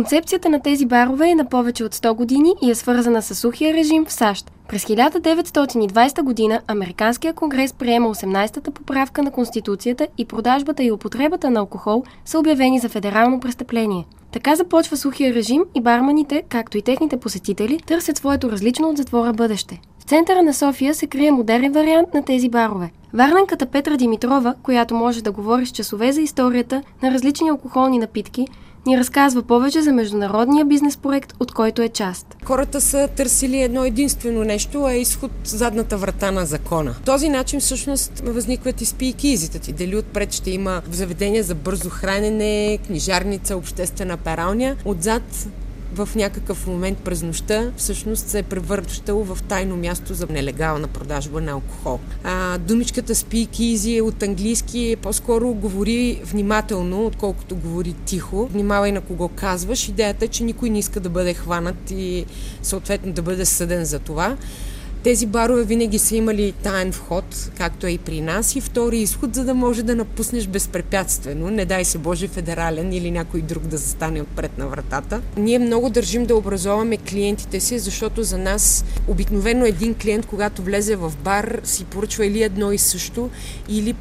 Концепцията на тези барове е на повече от 100 години и е свързана с сухия режим в САЩ. През 1920 година Американския конгрес приема 18-та поправка на Конституцията и продажбата и употребата на алкохол са обявени за федерално престъпление. Така започва сухия режим и барманите, както и техните посетители, търсят своето различно от затвора бъдеще. В центъра на София се крие модерен вариант на тези барове. Варненката Петра Димитрова, която може да говори с часове за историята на различни алкохолни напитки, ни разказва повече за международния бизнес проект, от който е част. Хората са търсили едно единствено нещо, а е изход задната врата на закона. Този начин всъщност възникват и спийкизите ти. Дали отпред ще има заведение за бързо хранене, книжарница, обществена пералня. Отзад в някакъв момент през нощта всъщност се е превръщало в тайно място за нелегална продажба на алкохол. А, думичката speak easy от английски по-скоро говори внимателно, отколкото говори тихо. Внимавай на кого казваш. Идеята е, че никой не иска да бъде хванат и съответно да бъде съден за това. Тези барове винаги са имали таен вход, както е и при нас, и втори изход, за да може да напуснеш безпрепятствено, не дай се Боже федерален или някой друг да застане отпред на вратата. Ние много държим да образоваме клиентите си, защото за нас обикновено един клиент, когато влезе в бар, си поръчва или едно и също, или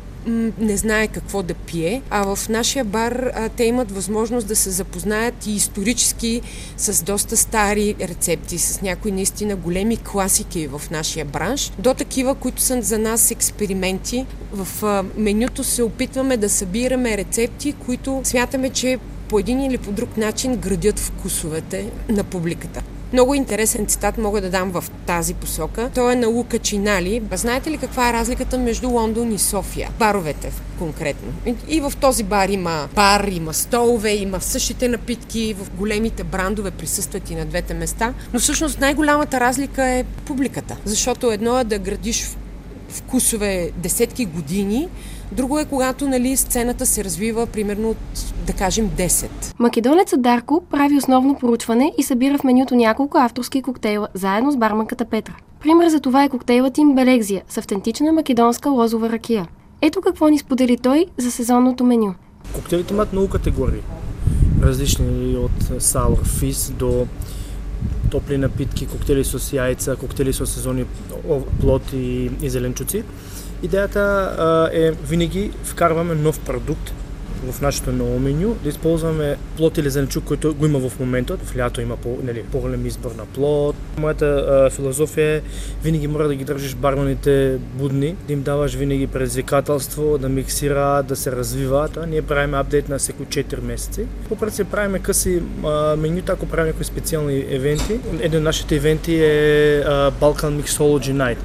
не знае какво да пие, а в нашия бар а, те имат възможност да се запознаят и исторически с доста стари рецепти, с някои наистина големи класики в нашия бранш, до такива, които са за нас експерименти. В а, менюто се опитваме да събираме рецепти, които смятаме, че по един или по друг начин градят вкусовете на публиката. Много интересен цитат мога да дам в тази посока. Той е на Лука Чинали. Знаете ли каква е разликата между Лондон и София? Баровете конкретно. И в този бар има бар, има столове, има същите напитки, в големите брандове присъстват и на двете места. Но всъщност най-голямата разлика е публиката. Защото едно е да градиш вкусове десетки години, Друго е, когато нали, сцената се развива примерно от, да кажем, 10. Македонецът Дарко прави основно поручване и събира в менюто няколко авторски коктейла, заедно с барманката Петра. Пример за това е коктейлът им Белекзия с автентична македонска лозова ракия. Ето какво ни сподели той за сезонното меню. Коктейлите имат много категории. Различни от sour физ до топли напитки, коктейли с яйца, коктейли с сезонни плод и, и зеленчуци. Идеята а, е винаги вкарваме нов продукт в нашето ново меню, да използваме плод или зеленчук, който го има в момента. В лято има по, нали, по-голям избор на плод. Моята а, философия е винаги мора да ги държиш бармените будни, да им даваш винаги предизвикателство, да миксира, да се развиват. А ние правим апдейт на всеки 4 месеца. По принцип правим къси а, менюта, ако правим някои специални евенти. Един от нашите евенти е а, Balkan Mixology Night.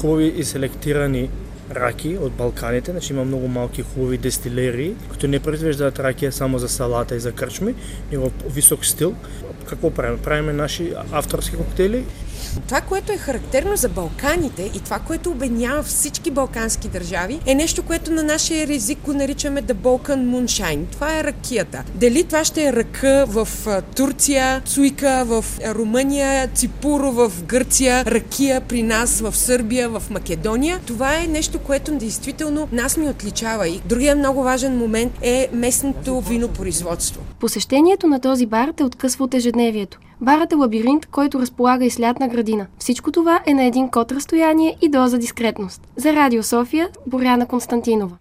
Хубави и селектирани раки от Балканите, значи има много малки хубави дестилери, които не произвеждат ракия само за салата и за кръчми, но в висок стил. Какво правим? Правим наши авторски коктейли това, което е характерно за Балканите и това, което обединява всички балкански държави, е нещо, което на нашия език го наричаме The Balkan Moonshine. Това е ракията. Дали това ще е ръка в Турция, цуйка в Румъния, ципуро в Гърция, ракия при нас в Сърбия, в Македония, това е нещо, което действително нас ни отличава. И другия много важен момент е местното винопроизводство. Посещението на този бар те откъсва от ежедневието. Барът е лабиринт, който разполага и с лятна градина. Всичко това е на един код разстояние и доза дискретност. За Радио София, Боряна Константинова.